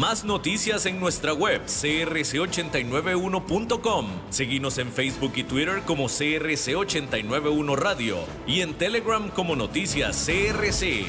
Más noticias en nuestra web crc891.com. Seguimos en Facebook y Twitter como CRC891 Radio y en Telegram como Noticias CRC.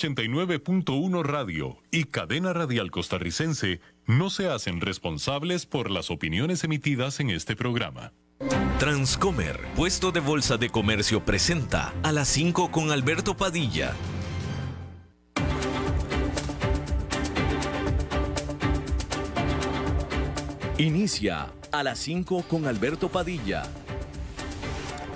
89.1 Radio y Cadena Radial Costarricense no se hacen responsables por las opiniones emitidas en este programa. Transcomer, puesto de bolsa de comercio, presenta a las 5 con Alberto Padilla. Inicia a las 5 con Alberto Padilla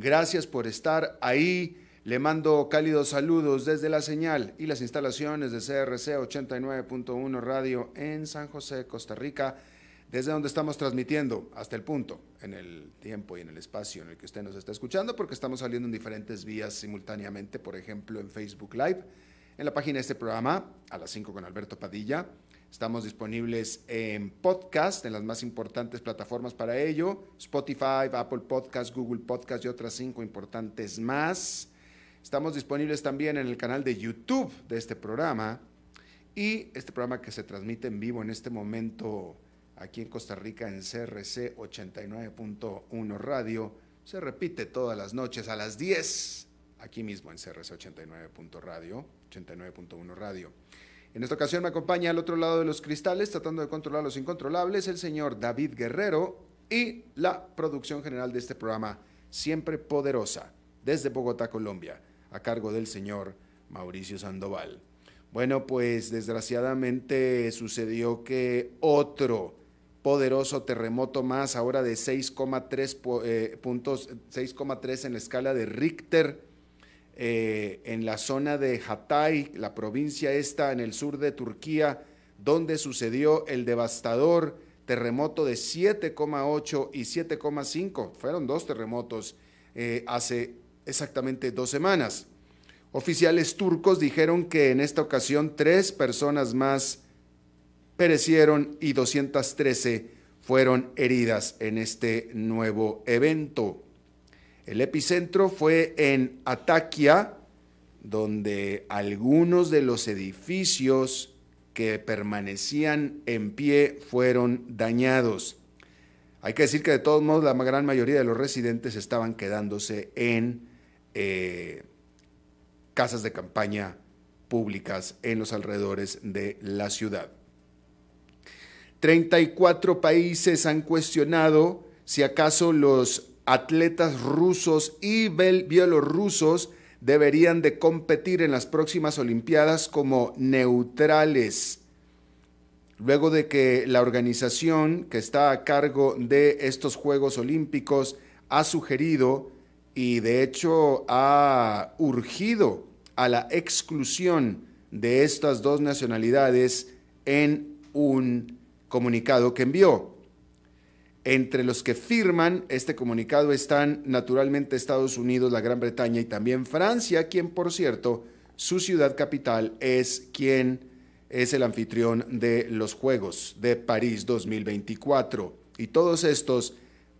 Gracias por estar ahí. Le mando cálidos saludos desde la señal y las instalaciones de CRC 89.1 Radio en San José, Costa Rica, desde donde estamos transmitiendo hasta el punto, en el tiempo y en el espacio en el que usted nos está escuchando, porque estamos saliendo en diferentes vías simultáneamente, por ejemplo, en Facebook Live, en la página de este programa, a las 5 con Alberto Padilla, Estamos disponibles en podcast, en las más importantes plataformas para ello, Spotify, Apple Podcast, Google Podcast y otras cinco importantes más. Estamos disponibles también en el canal de YouTube de este programa y este programa que se transmite en vivo en este momento aquí en Costa Rica en CRC 89.1 Radio. Se repite todas las noches a las 10 aquí mismo en CRC 89.1 Radio, 89.1 Radio. En esta ocasión me acompaña al otro lado de los cristales, tratando de controlar los incontrolables, el señor David Guerrero y la producción general de este programa, siempre poderosa, desde Bogotá, Colombia, a cargo del señor Mauricio Sandoval. Bueno, pues desgraciadamente sucedió que otro poderoso terremoto más, ahora de 6,3 eh, puntos, 6,3 en la escala de Richter, eh, en la zona de Hatay, la provincia esta en el sur de Turquía, donde sucedió el devastador terremoto de 7,8 y 7,5. Fueron dos terremotos eh, hace exactamente dos semanas. Oficiales turcos dijeron que en esta ocasión tres personas más perecieron y 213 fueron heridas en este nuevo evento. El epicentro fue en Ataquia, donde algunos de los edificios que permanecían en pie fueron dañados. Hay que decir que de todos modos la gran mayoría de los residentes estaban quedándose en eh, casas de campaña públicas en los alrededores de la ciudad. 34 países han cuestionado si acaso los atletas rusos y bielorrusos deberían de competir en las próximas Olimpiadas como neutrales. Luego de que la organización que está a cargo de estos Juegos Olímpicos ha sugerido y de hecho ha urgido a la exclusión de estas dos nacionalidades en un comunicado que envió. Entre los que firman este comunicado están naturalmente Estados Unidos, la Gran Bretaña y también Francia, quien por cierto, su ciudad capital es quien es el anfitrión de los Juegos de París 2024. Y todos estos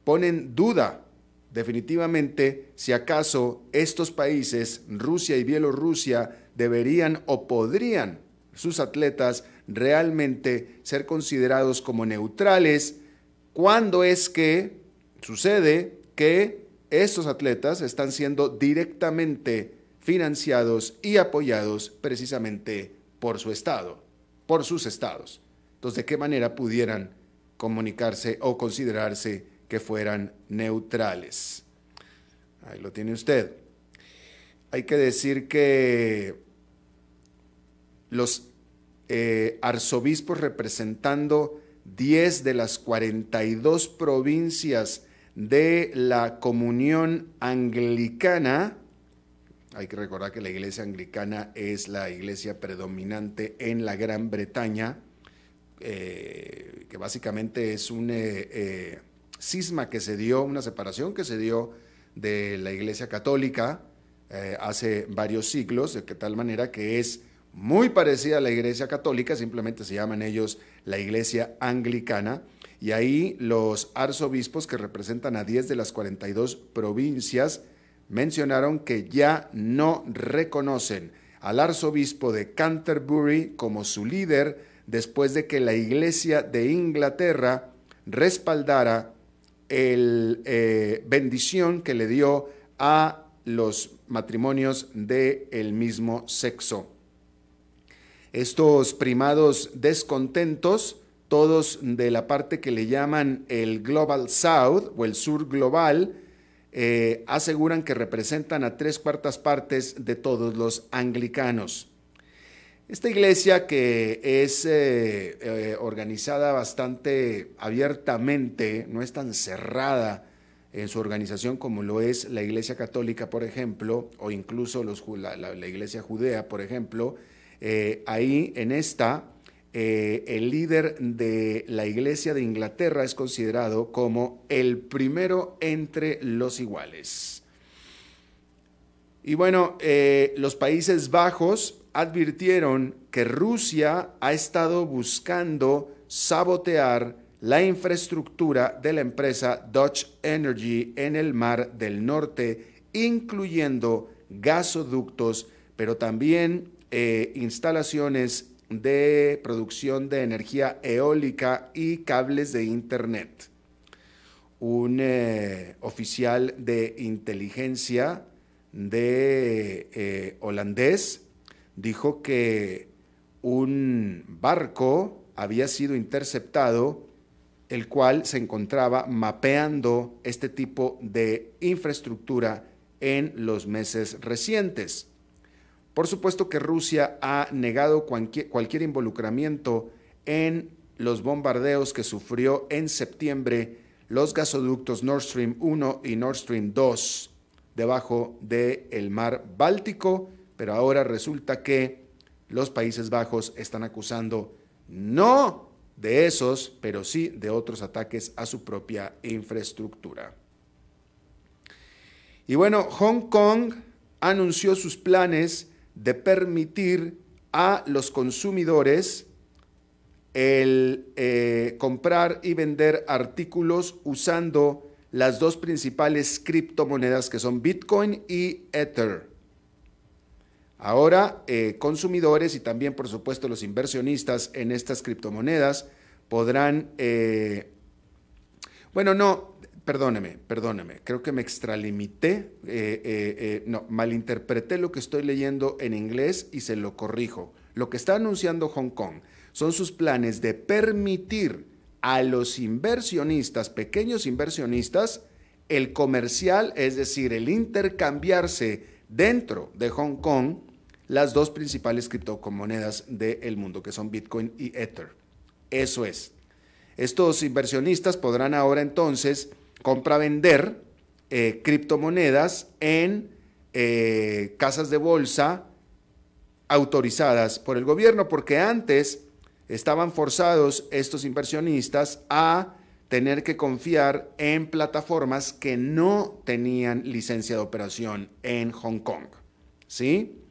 ponen duda definitivamente si acaso estos países, Rusia y Bielorrusia, deberían o podrían sus atletas realmente ser considerados como neutrales ¿Cuándo es que sucede que estos atletas están siendo directamente financiados y apoyados precisamente por su estado, por sus estados. Entonces, ¿de qué manera pudieran comunicarse o considerarse que fueran neutrales? Ahí lo tiene usted. Hay que decir que los eh, arzobispos representando 10 de las 42 provincias de la comunión anglicana, hay que recordar que la iglesia anglicana es la iglesia predominante en la Gran Bretaña, eh, que básicamente es un eh, cisma que se dio, una separación que se dio de la iglesia católica hace varios siglos, de tal manera que es muy parecida a la Iglesia Católica, simplemente se llaman ellos la Iglesia Anglicana, y ahí los arzobispos que representan a 10 de las 42 provincias mencionaron que ya no reconocen al arzobispo de Canterbury como su líder después de que la Iglesia de Inglaterra respaldara el eh, bendición que le dio a los matrimonios del el mismo sexo. Estos primados descontentos, todos de la parte que le llaman el Global South o el Sur Global, eh, aseguran que representan a tres cuartas partes de todos los anglicanos. Esta iglesia que es eh, eh, organizada bastante abiertamente, no es tan cerrada en su organización como lo es la iglesia católica, por ejemplo, o incluso los, la iglesia judea, por ejemplo, eh, ahí en esta, eh, el líder de la Iglesia de Inglaterra es considerado como el primero entre los iguales. Y bueno, eh, los Países Bajos advirtieron que Rusia ha estado buscando sabotear la infraestructura de la empresa Dutch Energy en el Mar del Norte, incluyendo gasoductos, pero también eh, instalaciones de producción de energía eólica y cables de Internet. Un eh, oficial de inteligencia de eh, holandés dijo que un barco había sido interceptado, el cual se encontraba mapeando este tipo de infraestructura en los meses recientes. Por supuesto que Rusia ha negado cualquier, involucramiento en los bombardeos que sufrió en septiembre los gasoductos Nord Stream 1 y Nord Stream 2 debajo del mar Báltico, pero ahora resulta que los Países Bajos están acusando no de esos, pero sí de otros ataques a su propia infraestructura. Y bueno, Hong Kong anunció sus planes de permitir a los consumidores el eh, comprar y vender artículos usando las dos principales criptomonedas que son Bitcoin y Ether. Ahora, eh, consumidores y también, por supuesto, los inversionistas en estas criptomonedas podrán, eh, bueno, no, perdóneme, perdóneme, creo que me extralimité, eh, eh, eh, no, malinterpreté lo que estoy leyendo en inglés y se lo corrijo. Lo que está anunciando Hong Kong son sus planes de permitir a los inversionistas, pequeños inversionistas, el comercial, es decir, el intercambiarse dentro de Hong Kong las dos principales criptomonedas del mundo, que son Bitcoin y Ether. Eso es. Estos inversionistas podrán ahora entonces compra-vender eh, criptomonedas en eh, casas de bolsa autorizadas por el gobierno, porque antes estaban forzados estos inversionistas a tener que confiar en plataformas que no tenían licencia de operación en Hong Kong. ¿Sí?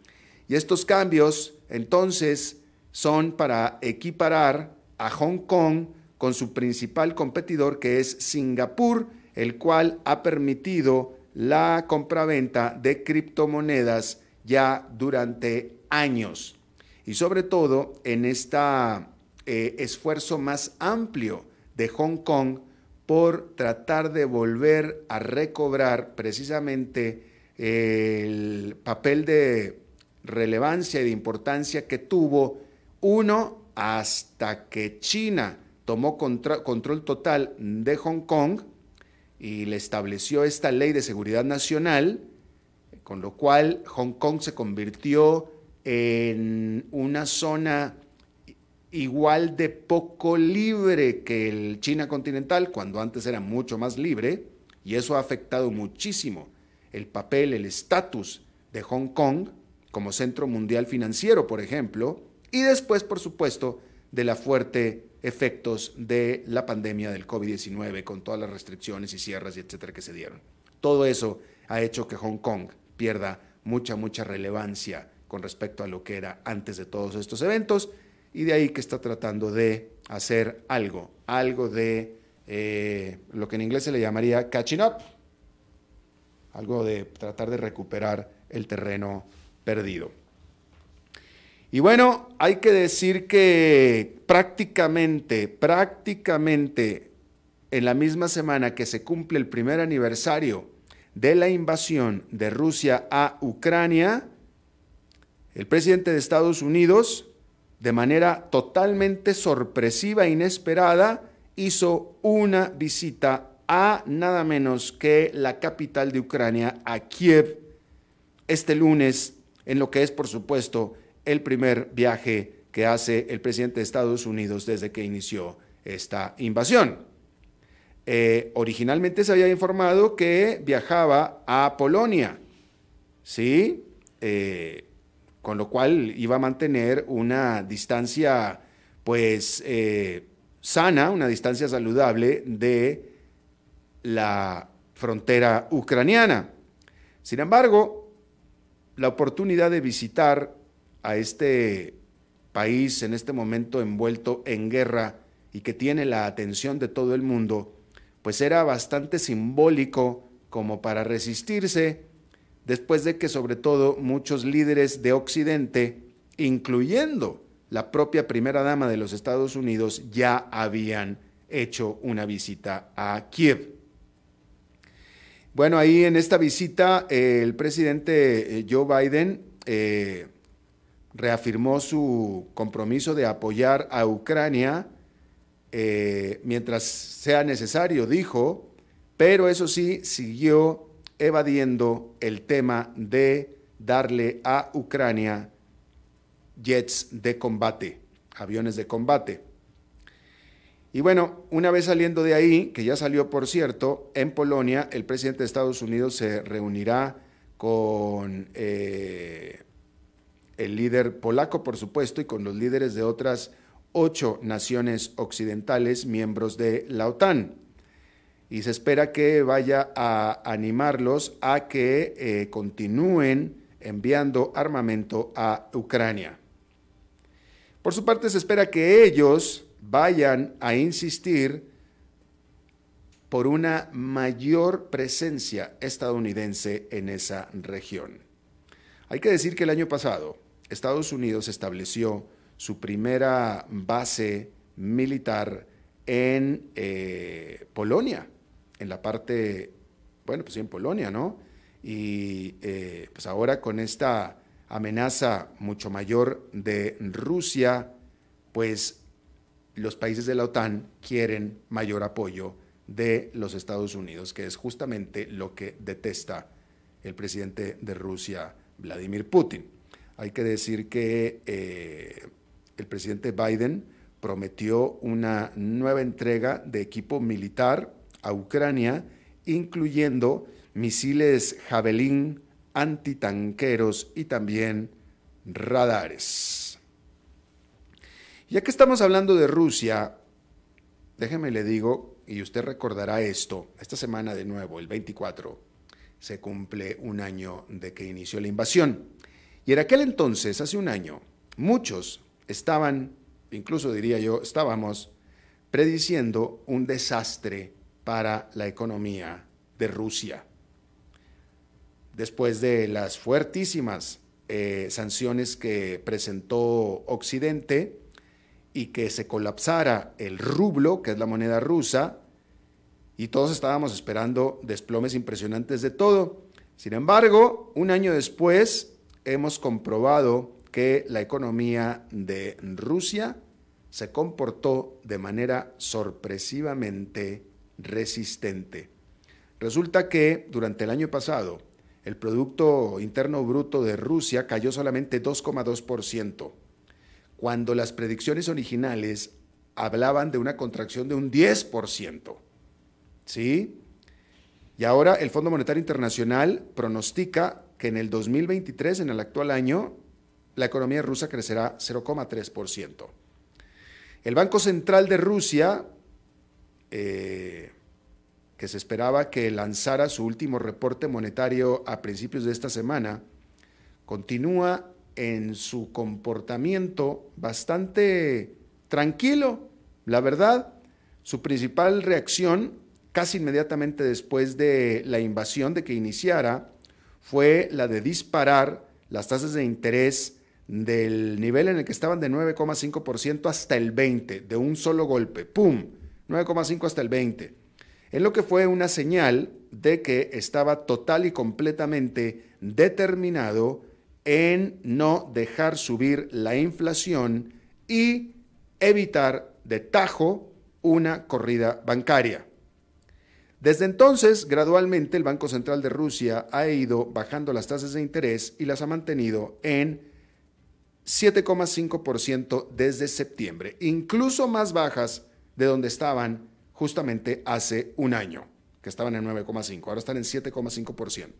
Y estos cambios entonces son para equiparar a Hong Kong con su principal competidor que es Singapur, el cual ha permitido la compraventa de criptomonedas ya durante años. Y sobre todo en este esfuerzo más amplio de Hong Kong por tratar de volver a recobrar precisamente el papel de relevancia y de importancia que tuvo, uno, hasta que China tomó control total de Hong Kong y le estableció esta ley de seguridad nacional, con lo cual Hong Kong se convirtió en una zona igual de poco libre que el China continental, cuando antes era mucho más libre, y eso ha afectado muchísimo el papel, el estatus de Hong Kong como centro mundial financiero, por ejemplo, y después, por supuesto, de la fuerte efectos de la pandemia del COVID-19 con todas las restricciones y cierres y etcétera que se dieron. Todo eso ha hecho que Hong Kong pierda mucha, mucha relevancia con respecto a lo que era antes de todos estos eventos y de ahí que está tratando de hacer algo, algo de eh, lo que en inglés se le llamaría catching up, algo de tratar de recuperar el terreno perdido. Y bueno, hay que decir que prácticamente, prácticamente en la misma semana que se cumple el primer aniversario de la invasión de Rusia a Ucrania, el presidente de Estados Unidos, de manera totalmente sorpresiva e inesperada, hizo una visita a nada menos que la capital de Ucrania, a Kiev, este lunes, en lo que es, por supuesto, el primer viaje que hace el presidente de Estados Unidos desde que inició esta invasión. Eh, originalmente se había informado que viajaba a Polonia, ¿sí? Eh, con lo cual iba a mantener una distancia, pues, eh, sana, una distancia saludable de la frontera ucraniana. Sin embargo, la oportunidad de visitar a este país en este momento envuelto en guerra y que tiene la atención de todo el mundo, pues era bastante simbólico como para resistirse, después de que sobre todo muchos líderes de Occidente, incluyendo la propia primera dama de los Estados Unidos, ya habían hecho una visita a Kiev. Bueno, ahí en esta visita el presidente eh, Joe Biden eh, reafirmó su compromiso de apoyar a Ucrania eh, mientras sea necesario, dijo, pero eso sí, siguió evadiendo el tema de darle a Ucrania jets de combate, aviones de combate. Y bueno, una vez saliendo de ahí, que ya salió por cierto, en Polonia el presidente de Estados Unidos se reunirá con eh, el líder polaco, por supuesto, y con los líderes de otras ocho naciones occidentales miembros de la OTAN. Y se espera que vaya a animarlos a que eh, continúen enviando armamento a Ucrania. Por su parte, se espera que ellos vayan a insistir por una mayor presencia estadounidense en esa región. Hay que decir que el año pasado Estados Unidos estableció su primera base militar en eh, Polonia, en la parte, bueno, pues en Polonia, ¿no? Y eh, pues ahora con esta amenaza mucho mayor de Rusia, pues los países de la OTAN quieren mayor apoyo de los Estados Unidos, que es justamente lo que detesta el presidente de Rusia, Vladimir Putin. Hay que decir que eh, el presidente Biden prometió una nueva entrega de equipo militar a Ucrania, incluyendo misiles Javelin antitanqueros y también radares. Ya que estamos hablando de Rusia, déjeme le digo, y usted recordará esto, esta semana de nuevo, el 24, se cumple un año de que inició la invasión. Y en aquel entonces, hace un año, muchos estaban, incluso diría yo, estábamos prediciendo un desastre para la economía de Rusia. Después de las fuertísimas eh, sanciones que presentó Occidente y que se colapsara el rublo, que es la moneda rusa, y todos estábamos esperando desplomes impresionantes de todo. Sin embargo, un año después hemos comprobado que la economía de Rusia se comportó de manera sorpresivamente resistente. Resulta que durante el año pasado el Producto Interno Bruto de Rusia cayó solamente 2,2%, cuando las predicciones originales hablaban de una contracción de un 10%. ¿Sí? Y ahora el Fondo Monetario Internacional pronostica que en el 2023, en el actual año, la economía rusa crecerá 0,3%. El Banco Central de Rusia, eh, que se esperaba que lanzara su último reporte monetario a principios de esta semana, continúa en su comportamiento bastante tranquilo. La verdad, su principal reacción, casi inmediatamente después de la invasión de que iniciara, fue la de disparar las tasas de interés del nivel en el que estaban de 9,5% hasta el 20%, de un solo golpe. ¡Pum! 9,5 hasta el 20%. En lo que fue una señal de que estaba total y completamente determinado en no dejar subir la inflación y evitar de tajo una corrida bancaria. Desde entonces, gradualmente, el Banco Central de Rusia ha ido bajando las tasas de interés y las ha mantenido en 7,5% desde septiembre, incluso más bajas de donde estaban justamente hace un año, que estaban en 9,5, ahora están en 7,5%.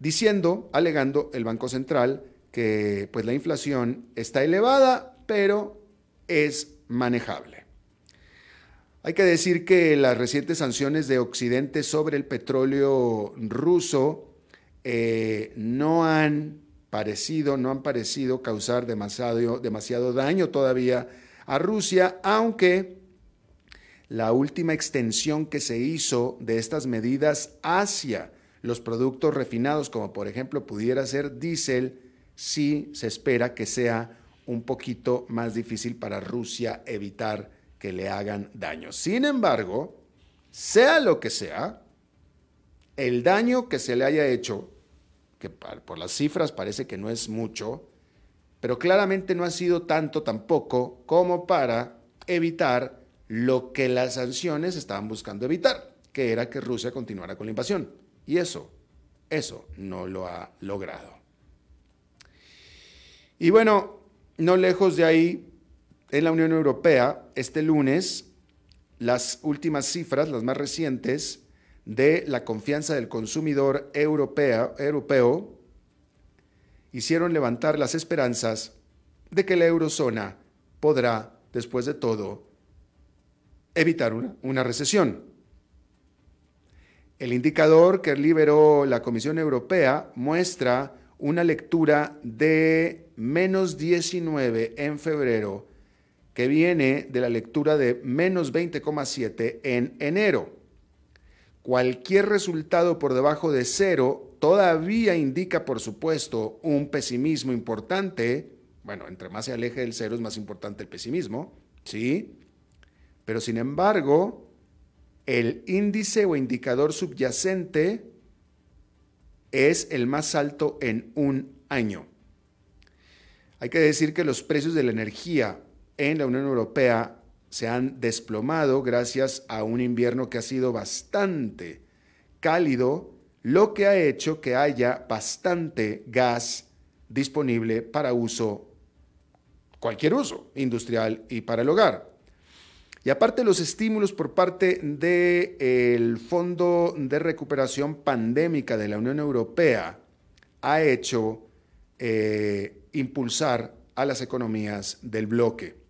Diciendo, alegando el Banco Central que pues la inflación está elevada, pero es manejable. Hay que decir que las recientes sanciones de Occidente sobre el petróleo ruso eh, no han parecido, no han parecido causar demasiado, demasiado daño todavía a Rusia, aunque la última extensión que se hizo de estas medidas hacia los productos refinados, como por ejemplo pudiera ser diésel, sí se espera que sea un poquito más difícil para Rusia evitar que le hagan daño. Sin embargo, sea lo que sea, el daño que se le haya hecho, que por las cifras parece que no es mucho, pero claramente no ha sido tanto tampoco como para evitar lo que las sanciones estaban buscando evitar, que era que Rusia continuara con la invasión. Y eso, eso no lo ha logrado. Y bueno, no lejos de ahí, en la Unión Europea este lunes las últimas cifras, las más recientes, de la confianza del consumidor europeo hicieron levantar las esperanzas de que la eurozona podrá, después de todo, evitar una, recesión. El indicador que liberó la Comisión Europea muestra una lectura de menos 19 en febrero que viene de la lectura de menos 20,7 en enero. Cualquier resultado por debajo de cero todavía indica, por supuesto, un pesimismo importante. Bueno, entre más se aleje del cero es más importante el pesimismo, ¿sí? Pero sin embargo, el índice o indicador subyacente es el más alto en un año. Hay que decir que los precios de la energía en la Unión Europea se han desplomado gracias a un invierno que ha sido bastante cálido, lo que ha hecho que haya bastante gas disponible para uso, cualquier uso, industrial y para el hogar. Y aparte los estímulos por parte del Fondo de Recuperación Pandémica de la Unión Europea ha hecho eh, impulsar a las economías del bloque.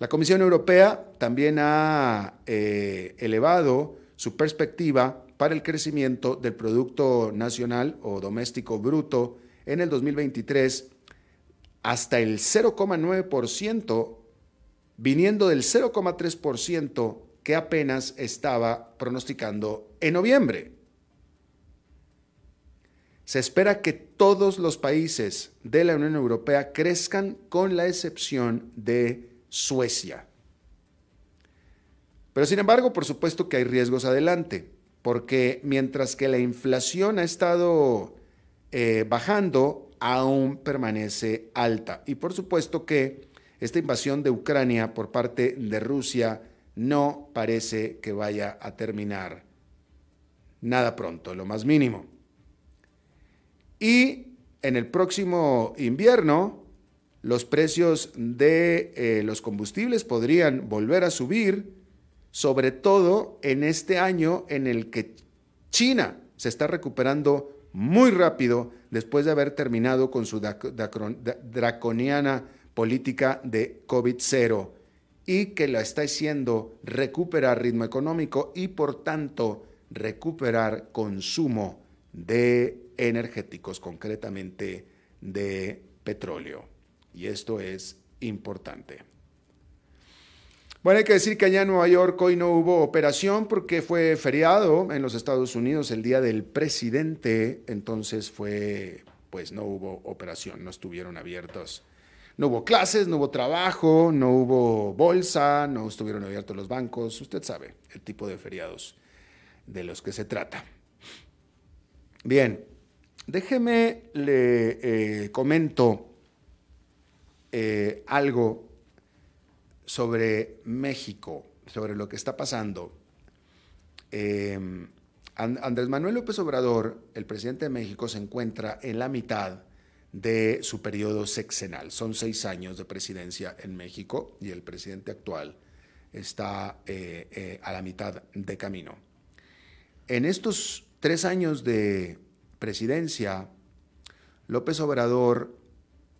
La Comisión Europea también ha eh, elevado su perspectiva para el crecimiento del Producto Nacional o Doméstico Bruto en el 2023 hasta el 0,9%, viniendo del 0,3% que apenas estaba pronosticando en noviembre. Se espera que todos los países de la Unión Europea crezcan con la excepción de Suecia. Pero sin embargo, por supuesto que hay riesgos adelante, porque mientras que la inflación ha estado eh, bajando, aún permanece alta. Y por supuesto que esta invasión de Ucrania por parte de Rusia no parece que vaya a terminar nada pronto, lo más mínimo. Y en el próximo invierno, los precios de eh, los combustibles podrían volver a subir, sobre todo en este año en el que China se está recuperando muy rápido después de haber terminado con su draconiana política de COVID-0 y que la está haciendo recuperar ritmo económico y por tanto recuperar consumo de energéticos, concretamente de petróleo. Y esto es importante. Bueno, hay que decir que allá en Nueva York hoy no hubo operación porque fue feriado en los Estados Unidos el día del presidente, entonces fue, pues no hubo operación, no estuvieron abiertos. No hubo clases, no hubo trabajo, no hubo bolsa, no estuvieron abiertos los bancos, usted sabe el tipo de feriados de los que se trata. Bien, déjeme le eh, comento eh, algo sobre México, sobre lo que está pasando. Em, Andrés Manuel López Obrador, el presidente de México, se encuentra en la mitad de su periodo sexenal. Son seis años de presidencia en México y el presidente actual está eh, a la mitad de camino. En estos tres años de presidencia, López Obrador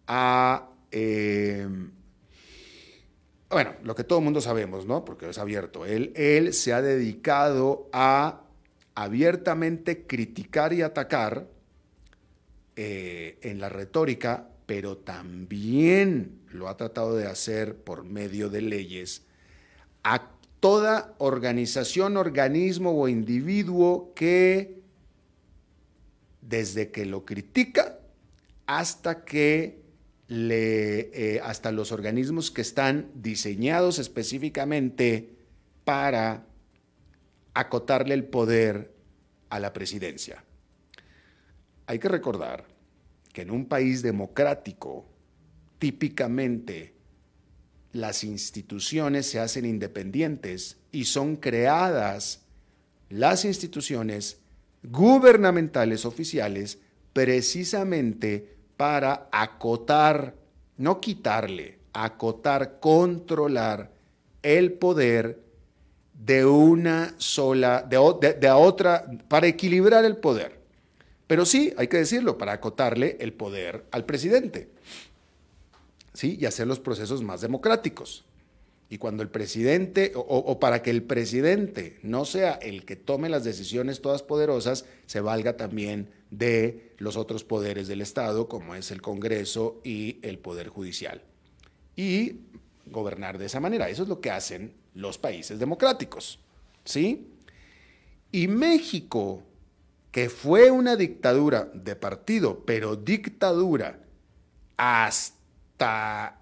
ha, eh, bueno, lo que todo el mundo sabemos, ¿no? Porque es abierto, él, se ha dedicado a abiertamente criticar y atacar eh, en la retórica, pero también lo ha tratado de hacer por medio de leyes a toda organización, organismo o individuo que desde que lo critica hasta que eh, hasta los organismos que están diseñados específicamente para acotarle el poder a la presidencia. Hay que recordar que en un país democrático, típicamente las instituciones se hacen independientes y son creadas las instituciones gubernamentales oficiales precisamente para acotar, no quitarle, acotar, controlar el poder de una sola, de, de, otra, para equilibrar el poder. Pero sí, hay que decirlo, para acotarle el poder al presidente y hacer los procesos más democráticos. Y cuando el presidente, o, para que el presidente no sea el que tome las decisiones todas poderosas, se valga también de los otros poderes del Estado, como es el Congreso y el Poder Judicial. Y gobernar de esa manera. Eso es lo que hacen los países democráticos. ¿Sí? Y México, que fue una dictadura de partido, pero dictadura hasta hasta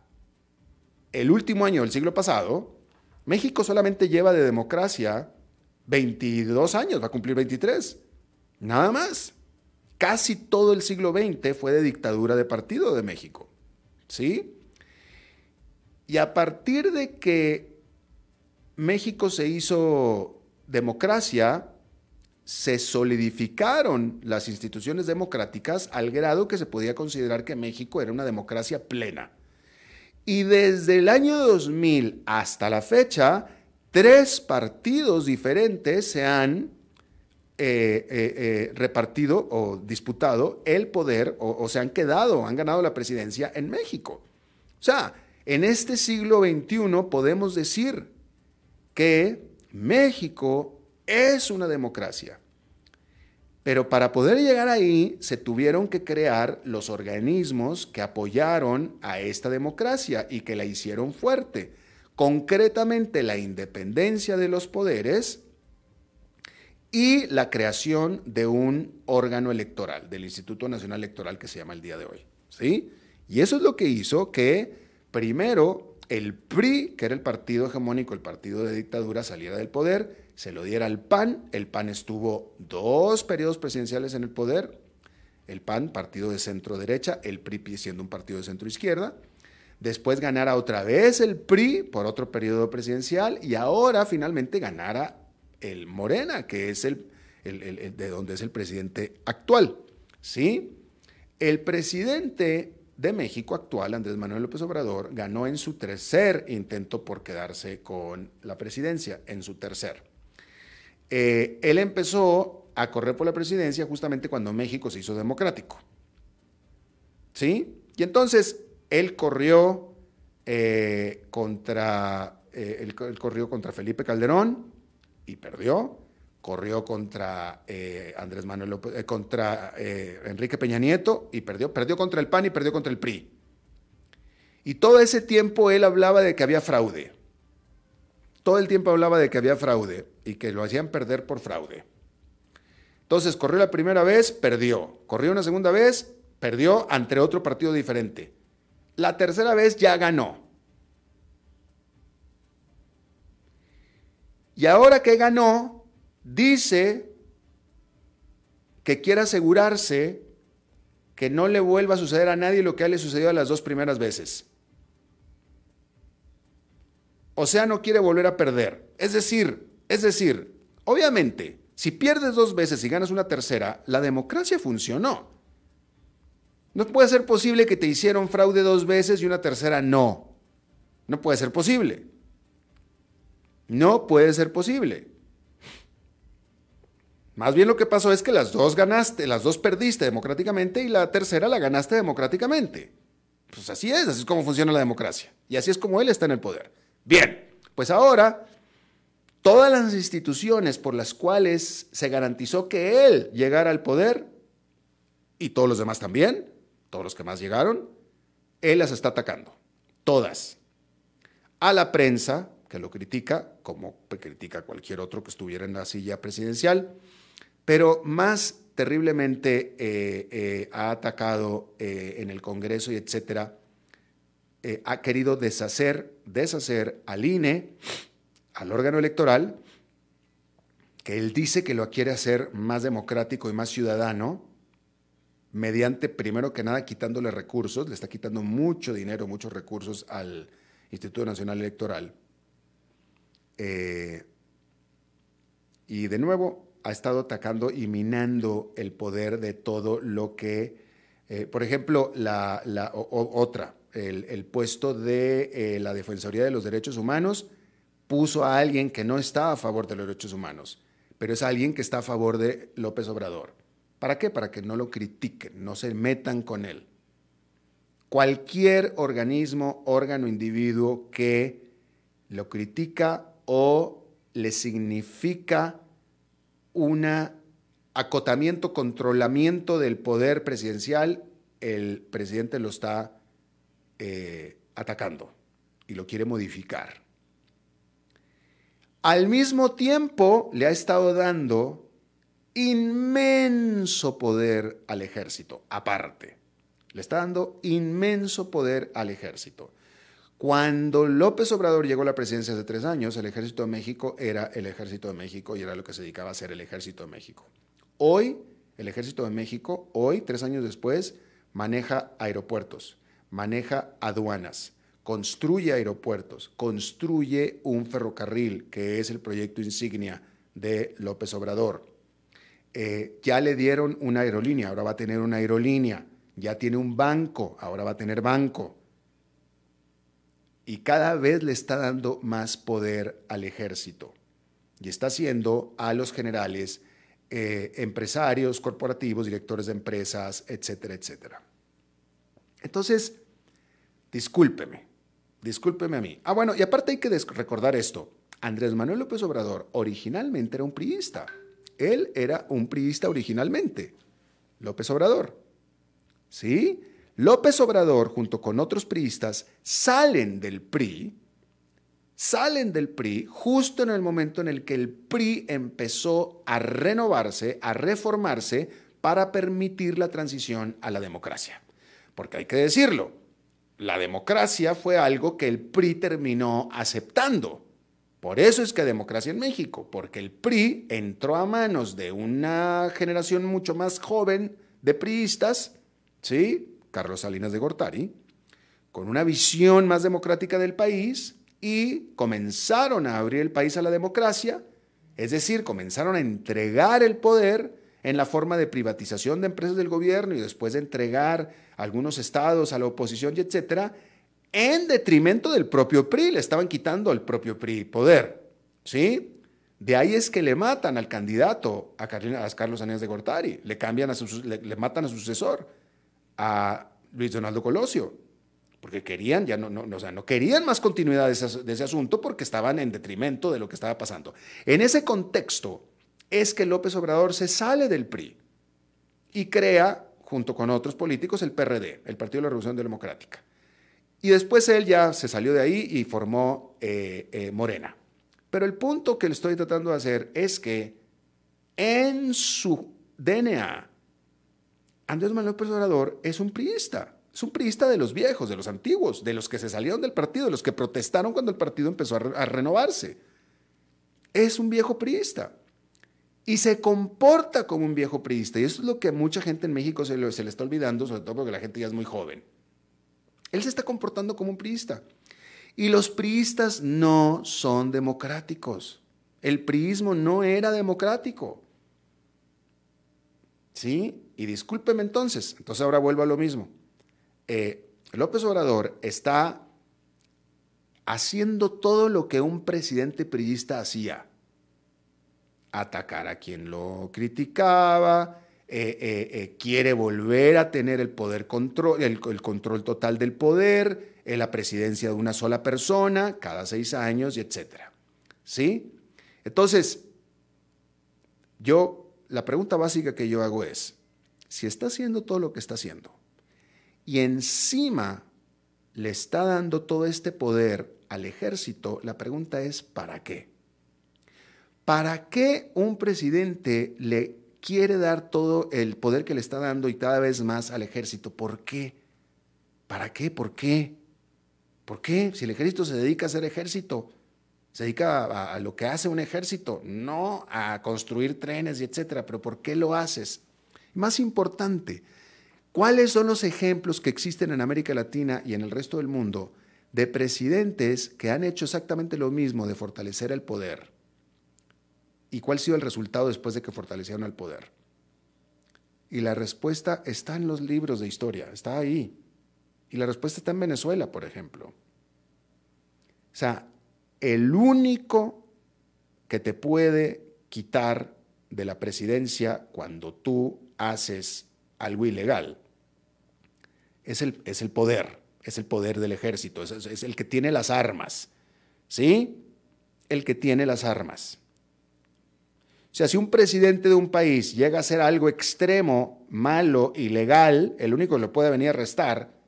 el último año del siglo pasado, México solamente lleva de democracia 22 años, va a cumplir 23. Nada más. Casi todo el siglo XX fue de dictadura de partido de México. ¿Sí? Y a partir de que México se hizo democracia, se solidificaron las instituciones democráticas al grado que se podía considerar que México era una democracia plena. Y desde el año 2000 hasta la fecha, tres partidos diferentes se han eh, eh, eh, repartido o disputado el poder o, o se han quedado, han ganado la presidencia en México. O sea, en este siglo XXI podemos decir que México es una democracia. Pero para poder llegar ahí se tuvieron que crear los organismos que apoyaron a esta democracia y que la hicieron fuerte. Concretamente la independencia de los poderes y la creación de un órgano electoral, del Instituto Nacional Electoral que se llama el día de hoy. ¿sí? Y eso es lo que hizo que primero el PRI, que era el partido hegemónico, el partido de dictadura, saliera del poder, se lo diera al PAN. El PAN estuvo dos periodos presidenciales en el poder. El PAN, partido de centro derecha, el PRI siendo un partido de centro izquierda. Después ganara otra vez el PRI por otro periodo presidencial y ahora finalmente ganara el Morena, que es el, de donde es el presidente actual. ¿Sí? El presidente de México actual, Andrés Manuel López Obrador, ganó en su tercer intento por quedarse con la presidencia, en su tercer. Eh, él empezó a correr por la presidencia justamente cuando México se hizo democrático. ¿Sí? Y entonces él corrió eh, contra, eh, corrió contra Felipe Calderón y perdió corrió contra Andrés Manuel López, contra Enrique Peña Nieto y perdió, perdió contra el PAN y perdió contra el PRI. Y todo ese tiempo él hablaba de que había fraude. Todo el tiempo hablaba de que había fraude y que lo hacían perder por fraude. Entonces corrió la primera vez, perdió. Corrió una segunda vez, perdió ante otro partido diferente. La tercera vez ya ganó. Y ahora que ganó, dice que quiere asegurarse que no le vuelva a suceder a nadie lo que le sucedió a las dos primeras veces. O sea, no quiere volver a perder. Es decir, es decir, obviamente, si pierdes dos veces y ganas una tercera, la democracia funcionó. No puede ser posible que te hicieron fraude dos veces y una tercera no. No puede ser posible. No puede ser posible. Más bien lo que pasó es que las dos ganaste, las dos perdiste democráticamente y la tercera la ganaste democráticamente. Pues así es, así es como funciona la democracia. Y así es como él está en el poder. Bien, pues ahora todas las instituciones por las cuales se garantizó que él llegara al poder, y todos los demás también, todos los que más llegaron, él las está atacando. Todas. A la prensa, que lo critica, como critica cualquier otro que estuviera en la silla presidencial pero más terriblemente eh, eh, ha atacado eh, en el Congreso y etcétera, ha querido deshacer, deshacer al INE, al órgano electoral, que él dice que lo quiere hacer más democrático y más ciudadano, mediante, primero que nada, quitándole recursos, le está quitando mucho dinero, muchos recursos al Instituto Nacional Electoral. y de nuevo, ha estado atacando y minando el poder de todo lo que, eh, por ejemplo, la, otra, el, puesto de eh, la Defensoría de los Derechos Humanos puso a alguien que no está a favor de los derechos humanos, pero es alguien que está a favor de López Obrador. ¿Para qué? Para que no lo critiquen, no se metan con él. Cualquier organismo, órgano, individuo que lo critica o le significa un acotamiento, controlamiento del poder presidencial, el presidente lo está eh, atacando y lo quiere modificar. Al mismo tiempo, le ha estado dando inmenso poder al ejército, aparte. Le está dando inmenso poder al ejército. Cuando López Obrador llegó a la presidencia hace tres años, el Ejército de México era el Ejército de México y era lo que se dedicaba a ser el Ejército de México. Hoy, el Ejército de México, hoy, tres años después, maneja aeropuertos, maneja aduanas, construye aeropuertos, construye un ferrocarril, que es el proyecto insignia de López Obrador. Eh, ya le dieron una aerolínea, ahora va a tener una aerolínea. Ya tiene un banco, ahora va a tener banco y cada vez le está dando más poder al ejército y está haciendo a los generales eh, empresarios, corporativos, directores de empresas, etcétera, etcétera. Entonces, discúlpeme, discúlpeme a mí. Ah, bueno, y aparte hay que recordar esto. Andrés Manuel López Obrador originalmente era un priista. Él era un priista originalmente. López Obrador. ¿Sí? López Obrador, junto con otros priistas, salen del PRI, salen del PRI justo en el momento en el que el PRI empezó a renovarse, a reformarse para permitir la transición a la democracia. Porque hay que decirlo, la democracia fue algo que el PRI terminó aceptando. Por eso es que democracia en México, porque el PRI entró a manos de una generación mucho más joven de priistas, ¿sí? Carlos Salinas de Gortari, con una visión más democrática del país y comenzaron a abrir el país a la democracia, es decir, comenzaron a entregar el poder en la forma de privatización de empresas del gobierno y después de entregar algunos estados a la oposición y etcétera, en detrimento del propio PRI, le estaban quitando al propio PRI poder, ¿sí? De ahí es que le matan al candidato, a, Carlos Anías de Gortari, le, cambian a su, le, matan a su sucesor, a Luis Donaldo Colosio, porque querían, ya no, no, o sea, no querían más continuidad de de ese asunto porque estaban en detrimento de lo que estaba pasando. En ese contexto es que López Obrador se sale del PRI y crea, junto con otros políticos, el PRD, el Partido de la Revolución Democrática. Y después él ya se salió de ahí y formó eh, eh, Morena. Pero el punto que le estoy tratando de hacer es que en su DNA, Andrés Manuel López Obrador es un priista. Es un priista de los viejos, de los antiguos, de los que se salieron del partido, de los que protestaron cuando el partido empezó a, renovarse. Es un viejo priista. Y se comporta como un viejo priista. Y eso es lo que a mucha gente en México se le, está olvidando, sobre todo porque la gente ya es muy joven. Él se está comportando como un priista. Y los priistas no son democráticos. El priismo no era democrático. ¿Sí? Y discúlpeme entonces, entonces ahora vuelvo a lo mismo. Eh, López Obrador está haciendo todo lo que un presidente priista hacía. Atacar a quien lo criticaba, eh, eh, eh, quiere volver a tener el poder control, el, control total del poder, la presidencia de una sola persona cada seis años etcétera. ¿Sí? Entonces, yo, la pregunta básica que yo hago es, si está haciendo todo lo que está haciendo y encima le está dando todo este poder al ejército, la pregunta es, ¿para qué? ¿Para qué un presidente le quiere dar todo el poder que le está dando y cada vez más al ejército. ¿Por qué? ¿Para qué? ¿Por qué? ¿Por qué? Si el ejército se dedica a ser ejército, se dedica a, lo que hace un ejército, no a construir trenes y etcétera, pero ¿por qué lo haces? Más importante, ¿cuáles son los ejemplos que existen en América Latina y en el resto del mundo de presidentes que han hecho exactamente lo mismo de fortalecer el poder? ¿Y cuál ha sido el resultado después de que fortalecieron el poder? Y la respuesta está en los libros de historia, está ahí. Y la respuesta está en Venezuela, por ejemplo. O sea, el único que te puede quitar de la presidencia cuando tú haces algo ilegal es el, es el poder, es el poder del ejército, es el que tiene las armas, ¿sí? El que tiene las armas. O sea, si un presidente de un país llega a hacer algo extremo, malo, ilegal, el único que lo puede venir a arrestar,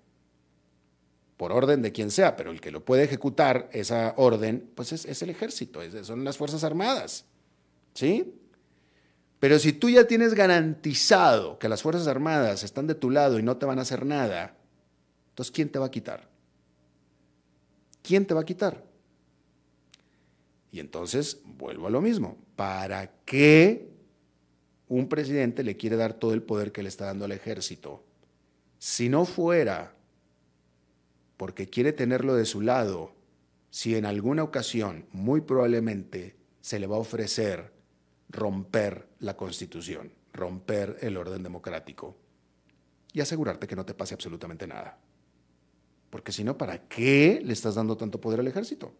por orden de quien sea, pero el que lo puede ejecutar esa orden, pues es, el ejército, son las Fuerzas Armadas. ¿Sí? Pero si tú ya tienes garantizado que las Fuerzas Armadas están de tu lado y no te van a hacer nada, entonces ¿quién te va a quitar? ¿Quién te va a quitar? Y entonces vuelvo a lo mismo. ¿Para qué un presidente le quiere dar todo el poder que le está dando al ejército? Si no fuera porque quiere tenerlo de su lado, si en alguna ocasión, muy probablemente, se le va a ofrecer romper la constitución, romper el orden democrático y asegurarte que no te pase absolutamente nada. Porque si no, ¿para qué le estás dando tanto poder al ejército?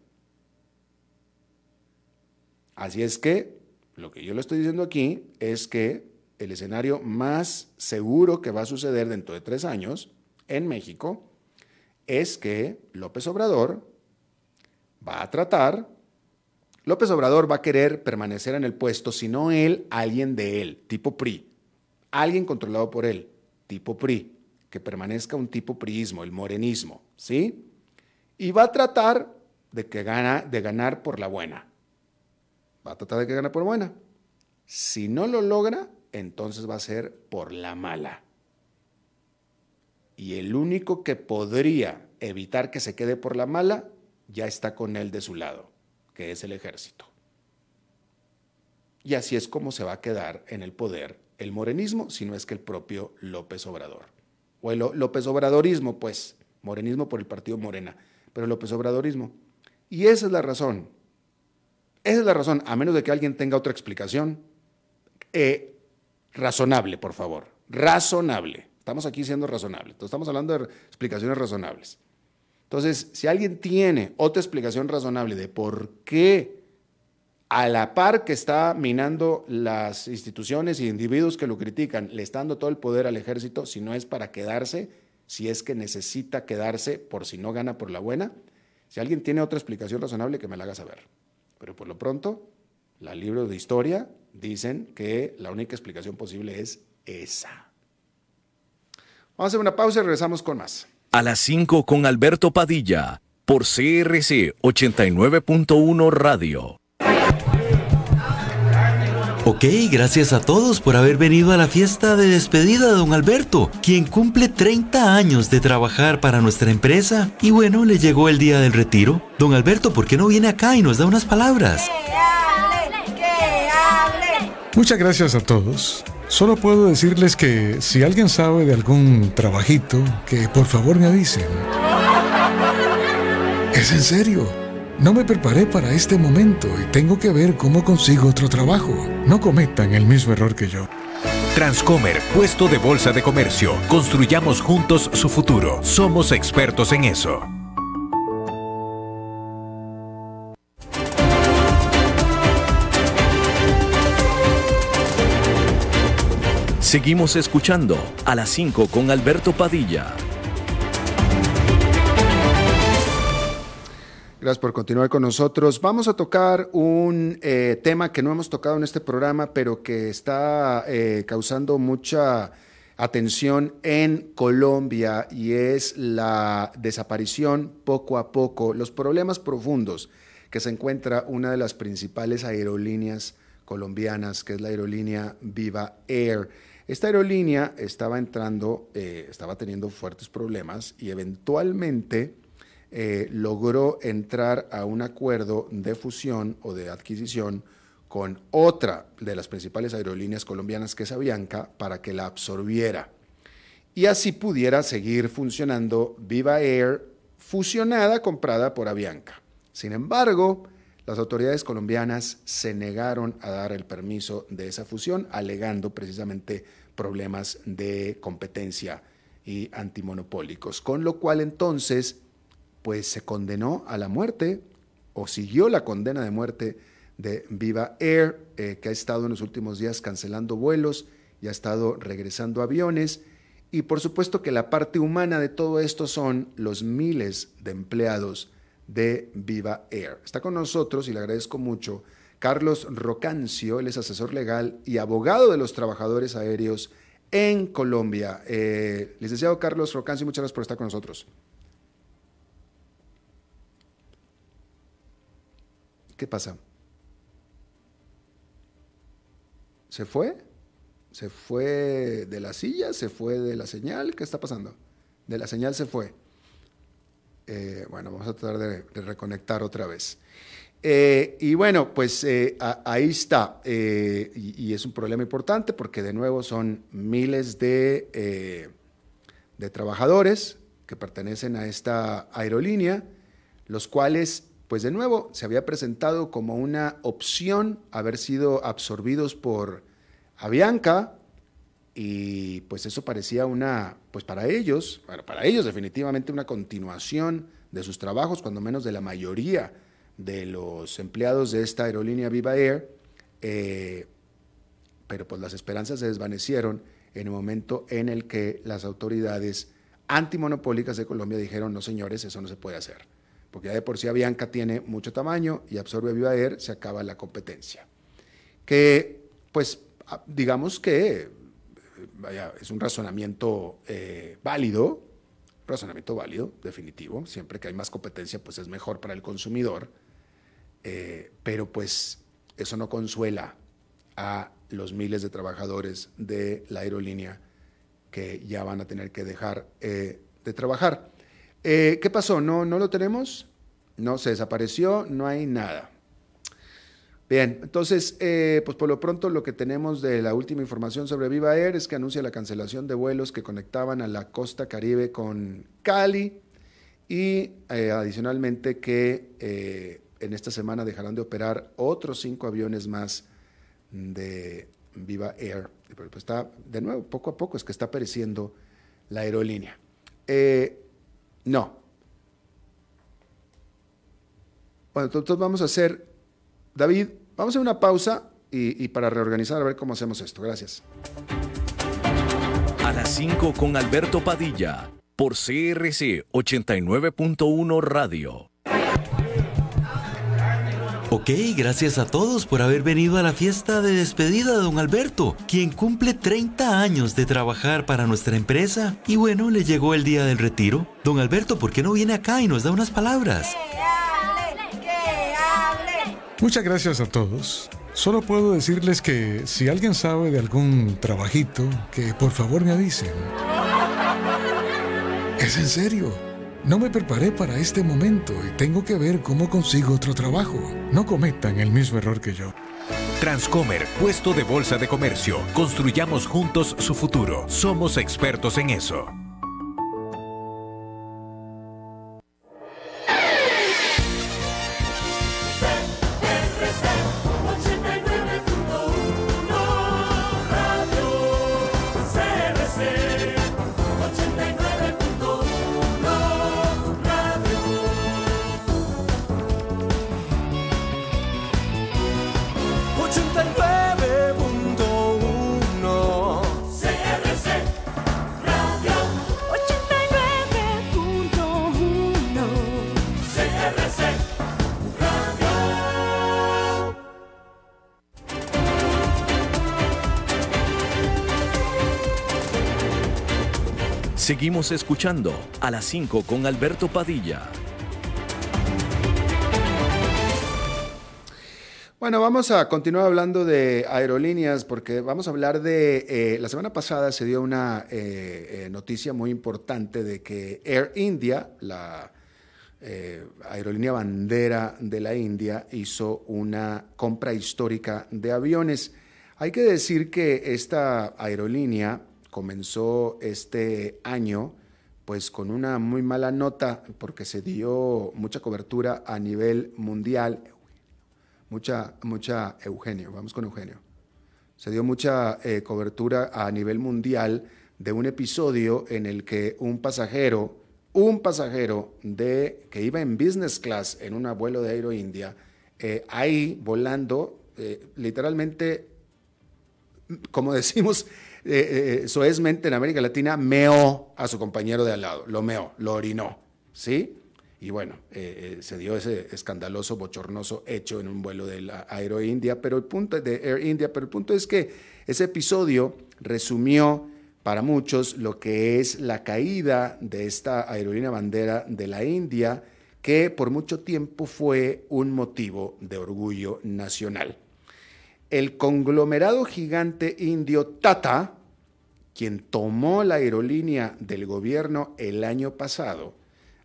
Así es que lo que yo le estoy diciendo aquí es que el escenario más seguro que va a suceder dentro de tres años en México es que López Obrador va a tratar, López Obrador va a querer permanecer en el puesto, si no él, alguien de él, tipo PRI, alguien controlado por él, tipo PRI, que permanezca un tipo priismo, el morenismo, ¿sí? Y va a tratar de, que gana, de ganar por la buena va a tratar de que gane por buena. Si no lo logra, entonces va a ser por la mala. Y el único que podría evitar que se quede por la mala, ya está con él de su lado, que es el ejército. Y así es como se va a quedar en el poder el morenismo, si no es que el propio López Obrador. O el López Obradorismo, pues, morenismo por el partido Morena, pero López Obradorismo. Y esa es la razón. Esa es la razón, a menos de que alguien tenga otra explicación. Eh, razonable, por favor. Razonable. Estamos aquí siendo razonables. estamos hablando de explicaciones razonables. Entonces, si alguien tiene otra explicación razonable de por qué a la par que está minando las instituciones y individuos que lo critican, le está dando todo el poder al ejército, si no es para quedarse, si es que necesita quedarse por si no gana por la buena. Si alguien tiene otra explicación razonable, que me la haga saber. Pero por lo pronto, la libro de historia dicen que la única explicación posible es esa. Vamos a hacer una pausa y regresamos con más. A las 5 con Alberto Padilla, por CRC 89.1 Radio. Ok, gracias a todos por haber venido a la fiesta de despedida de don Alberto, quien cumple 30 años de trabajar para nuestra empresa. Y bueno, le llegó el día del retiro. Don Alberto, ¿por qué no viene acá y nos da unas palabras? Muchas gracias a todos. Solo puedo decirles que si alguien sabe de algún trabajito, que por favor me avisen. Es en serio. No me preparé para este momento y tengo que ver cómo consigo otro trabajo. No cometan el mismo error que yo. Transcomer, puesto de bolsa de comercio. Construyamos juntos su futuro. Somos expertos en eso. Seguimos escuchando a las 5 con Alberto Padilla. Gracias por continuar con nosotros. Vamos a tocar un eh, tema que no hemos tocado en este programa, pero que está eh, causando mucha atención en Colombia y es la desaparición poco a poco, los problemas profundos que se encuentra una de las principales aerolíneas colombianas, que es la aerolínea Viva Air. Esta aerolínea estaba entrando, eh, estaba teniendo fuertes problemas y eventualmente eh, logró entrar a un acuerdo de fusión o de adquisición con otra de las principales aerolíneas colombianas, que es Avianca, para que la absorbiera. Y así pudiera seguir funcionando Viva Air, fusionada, comprada por Avianca. Sin embargo, las autoridades colombianas se negaron a dar el permiso de esa fusión, alegando precisamente problemas de competencia y antimonopólicos, con lo cual entonces pues se condenó a la muerte o siguió la condena de muerte de Viva Air, eh, que ha estado en los últimos días cancelando vuelos y ha estado regresando aviones. Y por supuesto que la parte humana de todo esto son los miles de empleados de Viva Air. Está con nosotros y le agradezco mucho Carlos Rocancio, él es asesor legal y abogado de los trabajadores aéreos en Colombia. Eh, licenciado Carlos Rocancio, muchas gracias por estar con nosotros. ¿Qué pasa? ¿Se fue? ¿Se fue de la silla? ¿Se fue de la señal? ¿Qué está pasando? De la señal se fue. Eh, bueno, vamos a tratar de, reconectar otra vez. Eh, y bueno, pues eh, ahí está. Y, y, es un problema importante porque de nuevo son miles de, de trabajadores que pertenecen a esta aerolínea, los cuales pues de nuevo se había presentado como una opción haber sido absorbidos por Avianca y pues eso parecía una, pues para ellos, bueno, para ellos definitivamente una continuación de sus trabajos, cuando menos de la mayoría de los empleados de esta aerolínea Viva Air, eh, pero pues las esperanzas se desvanecieron en el momento en el que las autoridades antimonopólicas de Colombia dijeron, no señores, eso no se puede hacer porque ya de por sí Avianca tiene mucho tamaño y absorbe Viva Air, se acaba la competencia. Que, pues, digamos que vaya, es un razonamiento eh, válido, razonamiento válido, definitivo. Siempre que hay más competencia, pues es mejor para el consumidor. Eh, pero pues eso no consuela a los miles de trabajadores de la aerolínea que ya van a tener que dejar eh, de trabajar. Eh, ¿Qué pasó? ¿No, ¿No lo tenemos? No, se desapareció, no hay nada. Bien, entonces, eh, pues por lo pronto lo que tenemos de la última información sobre Viva Air es que anuncia la cancelación de vuelos que conectaban a la costa caribe con Cali y eh, adicionalmente que en esta semana dejarán de operar otros cinco aviones más de Viva Air. Pues está, de nuevo, poco a poco es que está pereciendo la aerolínea. No, Bueno, entonces vamos a hacer, David, vamos a hacer una pausa y, para reorganizar a ver cómo hacemos esto. Gracias. A las 5 con Alberto Padilla, por CRC 89.1 Radio. Ok, gracias a todos por haber venido a la fiesta de despedida de don Alberto, quien cumple 30 años de trabajar para nuestra empresa. Y bueno, le llegó el día del retiro. Don Alberto, ¿por qué no viene acá y nos da unas palabras? Muchas gracias a todos. Solo puedo decirles que si alguien sabe de algún trabajito, que por favor me avisen. Es en serio. No me preparé para este momento y tengo que ver cómo consigo otro trabajo. No cometan el mismo error que yo. Transcomer, puesto de bolsa de comercio. Construyamos juntos su futuro. Somos expertos en eso. Seguimos escuchando a las 5 con Alberto Padilla. Bueno, vamos a continuar hablando de aerolíneas porque vamos a hablar de... Eh, la semana pasada se dio una eh, eh, noticia muy importante de que Air India, la aerolínea bandera de la India, hizo una compra histórica de aviones. Hay que decir que esta aerolínea comenzó este año pues con una muy mala nota porque se dio mucha cobertura a nivel mundial. Mucha, mucha, Eugenio, vamos con Eugenio. Se dio mucha eh, cobertura a nivel mundial de un episodio en el que un pasajero, un pasajero de, que iba en business class en un vuelo de Aero India, eh, ahí volando, eh, literalmente, como decimos, eh, eh en América Latina meó a su compañero de al lado, lo meó, lo orinó, ¿sí? Y bueno, eh, eh, se dio ese escandaloso, bochornoso hecho en un vuelo de la Aero India, pero el punto de Air India, pero el punto es que ese episodio resumió para muchos lo que es la caída de esta aerolínea bandera de la India, que por mucho tiempo fue un motivo de orgullo nacional el conglomerado gigante indio Tata, quien tomó la aerolínea del gobierno el año pasado,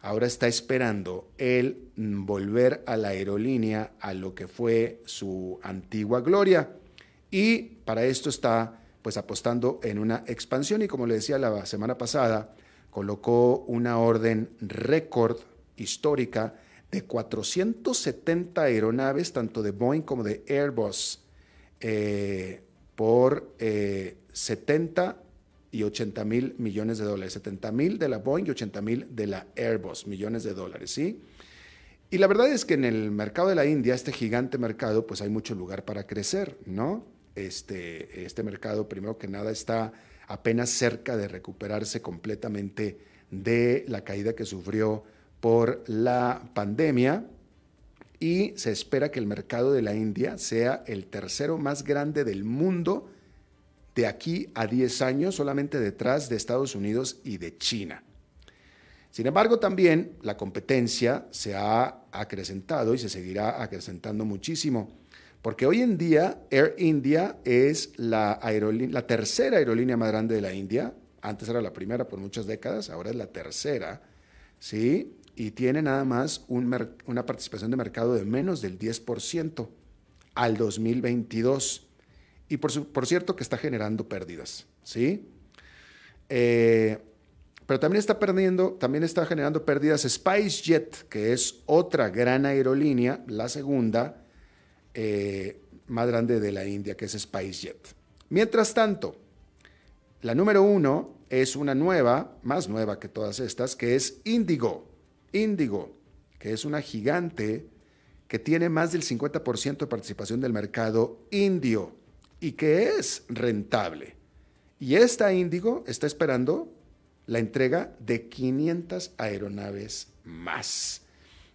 ahora está esperando el volver a la aerolínea a lo que fue su antigua gloria. Y para esto está pues apostando en una expansión y como le decía la semana pasada, colocó una orden récord histórica de 470 aeronaves, tanto de Boeing como de Airbus, eh, por 70 eh, y 80 mil millones de dólares. 70 mil de la Boeing y 80 mil de la Airbus, millones de dólares, ¿sí? Y la verdad es que en el mercado de la India, este gigante mercado, pues hay mucho lugar para crecer, ¿no? Este, este mercado, primero que nada, está apenas cerca de recuperarse completamente de la caída que sufrió por la pandemia y se espera que el mercado de la India sea el tercero más grande del mundo de aquí a 10 años, solamente detrás de Estados Unidos y de China. Sin embargo, también la competencia se ha acrecentado y se seguirá acrecentando muchísimo, porque hoy en día Air India es la, la tercera aerolínea más grande de la India, antes era la primera por muchas décadas, ahora es la tercera, ¿sí? Y tiene nada más una participación de mercado de menos del 10% al 2022. Y por, por cierto que está generando pérdidas, ¿sí? Eh, pero también está perdiendo, también está generando pérdidas SpiceJet, que es otra gran aerolínea, la segunda eh, más grande de la India, que es SpiceJet. Mientras tanto, la número uno es una nueva, más nueva que todas estas, que es Indigo. Indigo, que es una gigante que tiene más del 50% de participación del mercado indio y que es rentable. Y esta Indigo está esperando la entrega de 500 aeronaves más.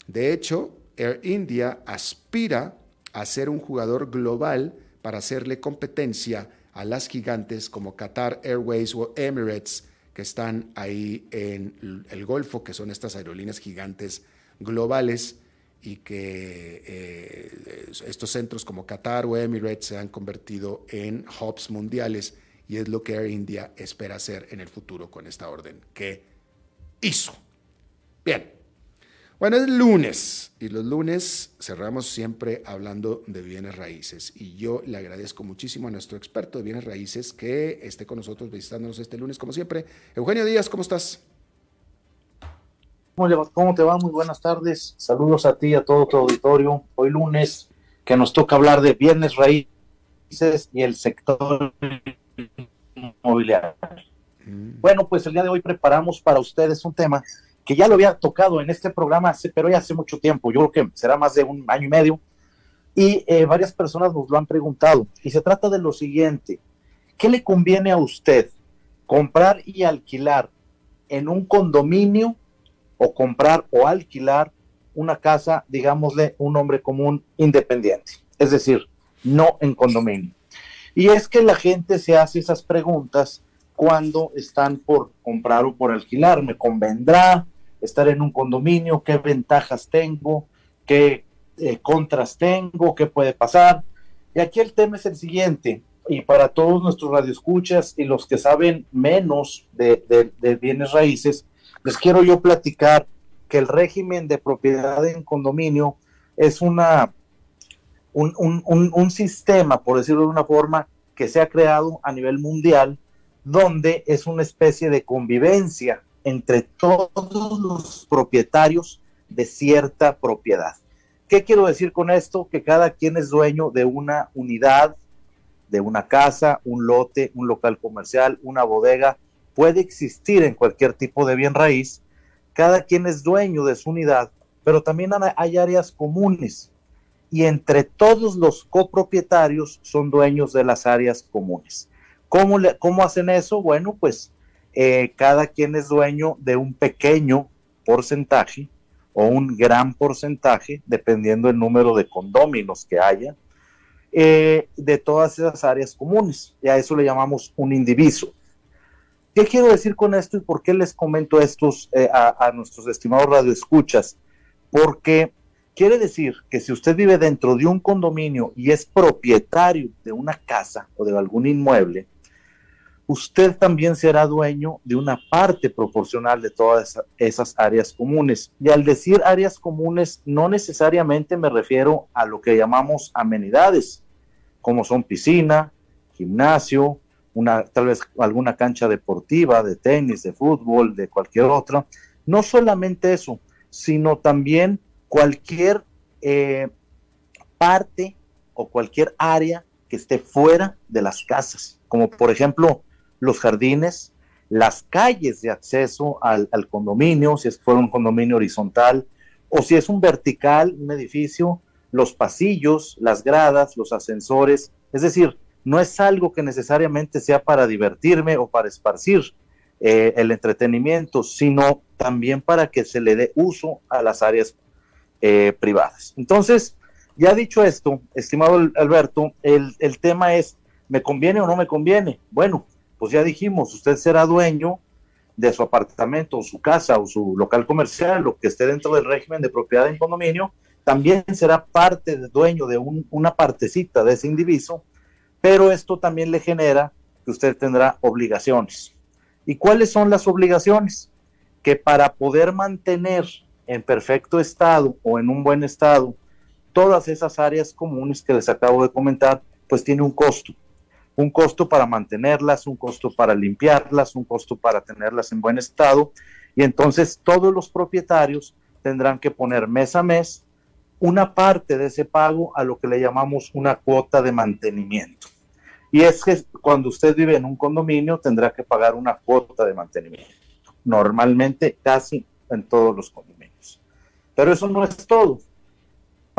De hecho, Air India aspira a ser un jugador global para hacerle competencia a las gigantes como Qatar Airways o Emirates, que están ahí en el Golfo, que son estas aerolíneas gigantes globales y que eh, estos centros como Qatar o Emirates se han convertido en hubs mundiales y es lo que Air India espera hacer en el futuro con esta orden que hizo. Bien. Bueno, es lunes y los lunes cerramos siempre hablando de bienes raíces y yo le agradezco muchísimo a nuestro experto de bienes raíces que esté con nosotros visitándonos este lunes como siempre. Eugenio Díaz, ¿cómo estás? ¿Cómo te va? Muy buenas tardes. Saludos a ti y a todo tu auditorio. Hoy lunes que nos toca hablar de bienes raíces y el sector inmobiliaria. Mm. Bueno, pues el día de hoy preparamos para ustedes un tema que ya lo había tocado en este programa, pero ya hace mucho tiempo, yo creo que será más de un año y medio, y eh, varias personas nos lo han preguntado. Y se trata de lo siguiente, ¿qué le conviene a usted? ¿Comprar y alquilar en un condominio o comprar o alquilar una casa, digámosle, un hombre común independiente? Es decir, no en condominio. Y es que la gente se hace esas preguntas cuando están por comprar o por alquilar. ¿Me convendrá estar en un condominio? ¿Qué ventajas tengo? ¿Qué eh, contras tengo? ¿Qué puede pasar? Y aquí el tema es el siguiente, y para todos nuestros radioescuchas y los que saben menos de, bienes raíces, les quiero yo platicar que el régimen de propiedad en condominio es una un, sistema, por decirlo de una forma, que se ha creado a nivel mundial, donde es una especie de convivencia entre todos los propietarios de cierta propiedad. ¿Qué quiero decir con esto? Que cada quien es dueño de una unidad, de una casa, un lote, un local comercial, una bodega, puede existir en cualquier tipo de bien raíz. Cada quien es dueño de su unidad, pero también hay áreas comunes y entre todos los copropietarios son dueños de las áreas comunes. ¿Cómo, le, cómo hacen eso? Bueno, pues eh, cada quien es dueño de un pequeño porcentaje o un gran porcentaje, dependiendo del número de condóminos que haya, eh, de todas esas áreas comunes. Y a eso le llamamos un indiviso. ¿Qué quiero decir con esto y por qué les comento estos eh, a, a, nuestros estimados radioescuchas? Porque Quiere decir que si usted vive dentro de un condominio y es propietario de una casa o de algún inmueble, usted también será dueño de una parte proporcional de todas esas áreas comunes. Y al decir áreas comunes, no necesariamente me refiero a lo que llamamos amenidades, como son piscina, gimnasio, una, tal vez alguna cancha deportiva, de tenis, de fútbol, de cualquier otra. No solamente eso, sino también cualquier eh, parte o cualquier área que esté fuera de las casas, como por ejemplo los jardines, las calles de acceso al, condominio, si es fuera un condominio horizontal, o si es un vertical, un edificio, los pasillos, las gradas, los ascensores, es decir, no es algo que necesariamente sea para divertirme o para esparcir eh, el entretenimiento, sino también para que se le dé uso a las áreas eh, privadas. Entonces, ya dicho esto, estimado Alberto, el, el tema es, ¿me conviene o no me conviene? Bueno, pues ya dijimos, usted será dueño de su apartamento, o su casa o su local comercial, lo que esté dentro del régimen de propiedad en condominio, también será parte de dueño de una partecita de ese indiviso, pero esto también le genera que usted tendrá obligaciones. ¿Y cuáles son las obligaciones? que para poder mantener en perfecto estado o en un buen estado todas esas áreas comunes que les acabo de comentar, pues tiene un costo. Un costo para mantenerlas, un costo para limpiarlas, un costo para tenerlas en buen estado. Y entonces todos los propietarios tendrán que poner mes a mes una parte de ese pago a lo que le llamamos una cuota de mantenimiento. Y es que cuando usted vive en un condominio tendrá que pagar una cuota de mantenimiento. Normalmente casi en todos los condominios. Pero eso no es todo.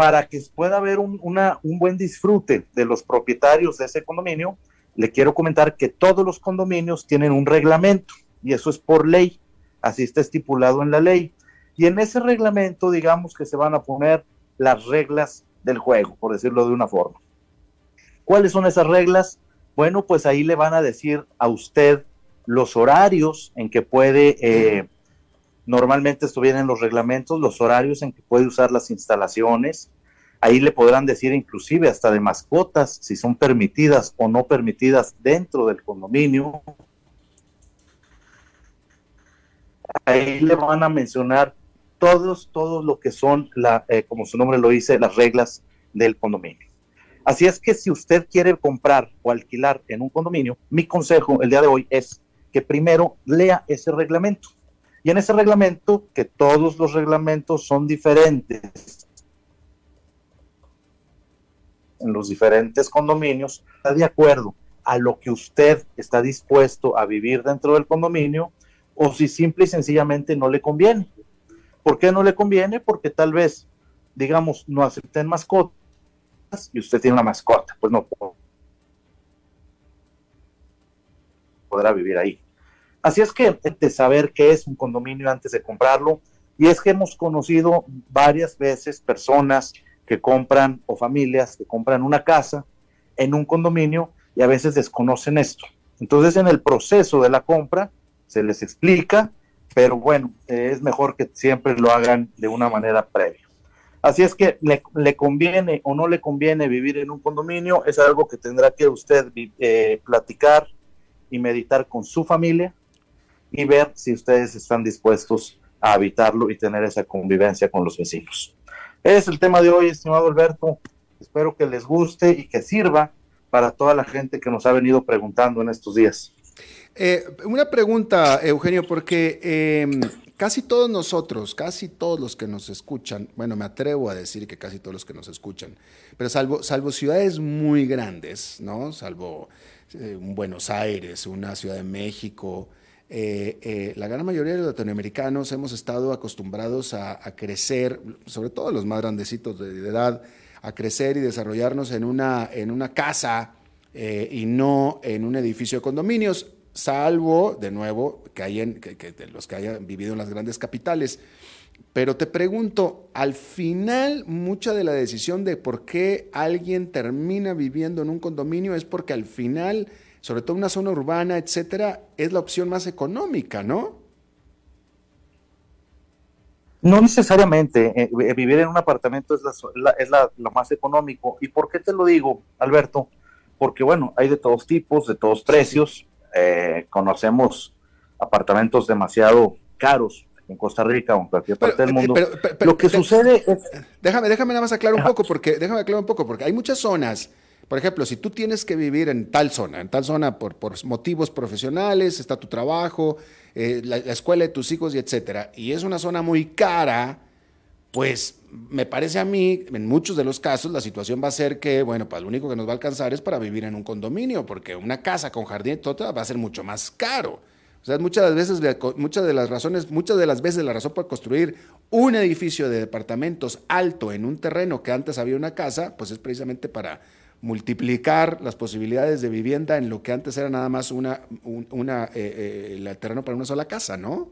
Para que pueda haber un, un buen disfrute de los propietarios de ese condominio, le quiero comentar que todos los condominios tienen un reglamento y eso es por ley. Así está estipulado en la ley. Y en ese reglamento, digamos que se van a poner las reglas del juego, por decirlo de una forma. ¿Cuáles son esas reglas? Bueno, pues ahí le van a decir a usted los horarios en que puede, eh, normalmente estuvieran en los reglamentos, los horarios en que puede usar las instalaciones. Ahí le podrán decir inclusive hasta de mascotas, si son permitidas o no permitidas dentro del condominio. Ahí le van a mencionar todos, todos lo que son, la, eh, como su nombre lo dice, las reglas del condominio. Así es que si usted quiere comprar o alquilar en un condominio, mi consejo el día de hoy es que primero lea ese reglamento. Y en ese reglamento, que todos los reglamentos son diferentes en los diferentes condominios, está de acuerdo a lo que usted está dispuesto a vivir dentro del condominio o si simple y sencillamente no le conviene. ¿Por qué no le conviene? Porque tal vez, digamos, no acepten mascotas y usted tiene una mascota, pues no podrá vivir ahí. Así es que de saber qué es un condominio antes de comprarlo, y es que hemos conocido varias veces personas que compran o familias que compran una casa en un condominio y a veces desconocen esto. Entonces en el proceso de la compra se les explica pero bueno, es mejor que siempre lo hagan de una manera previa. Así es que le, conviene o no le conviene vivir en un condominio, es algo que tendrá que usted eh, platicar y meditar con su familia y ver si ustedes están dispuestos a habitarlo y tener esa convivencia con los vecinos. Es el tema de hoy, estimado Alberto. Espero que les guste y que sirva para toda la gente que nos ha venido preguntando en estos días. Eh, una pregunta, Eugenio, porque em, casi todos nosotros, casi todos los que nos escuchan, bueno, me atrevo a decir que casi todos los que nos escuchan, pero salvo, salvo ciudades muy grandes, ¿no? Salvo eh, Buenos Aires, una Ciudad de México, eh, la gran mayoría de los latinoamericanos hemos estado acostumbrados a, crecer, sobre todo los más grandecitos de, edad, a crecer y desarrollarnos en una, en una casa y no en un edificio de condominios salvo, de nuevo, que, hayan, que, los que hayan vivido en las grandes capitales. Pero te pregunto, al final, mucha de la decisión de por qué alguien termina viviendo en un condominio es porque al final, sobre todo una zona urbana, etcétera, es la opción más económica, ¿no? No necesariamente. Eh, eh, vivir en un apartamento es, es lo más económico. ¿Y por qué te lo digo, Alberto? Porque, bueno, hay de todos tipos, de todos precios. Eh, conocemos apartamentos demasiado caros en Costa Rica o en cualquier parte del mundo. Lo que sucede es... Déjame, déjame nada más aclarar un poco, porque, déjame aclarar un poco, porque hay muchas zonas, por ejemplo, si tú tienes que vivir en tal zona, en tal zona por, motivos profesionales, está tu trabajo, eh, la, la, escuela de tus hijos y etcétera, y es una zona muy cara, pues me parece a mí, en muchos de los casos, la situación va a ser que, bueno, pues lo único que nos va a alcanzar es para vivir en un condominio, porque una casa con jardín toda va a ser mucho más caro. O sea, muchas de las veces, muchas de las razones, muchas de las veces la razón por construir un edificio de departamentos alto en un terreno que antes había una casa, pues es precisamente para multiplicar las posibilidades de vivienda en lo que antes era nada más una, una eh, eh, el terreno para una sola casa, ¿no?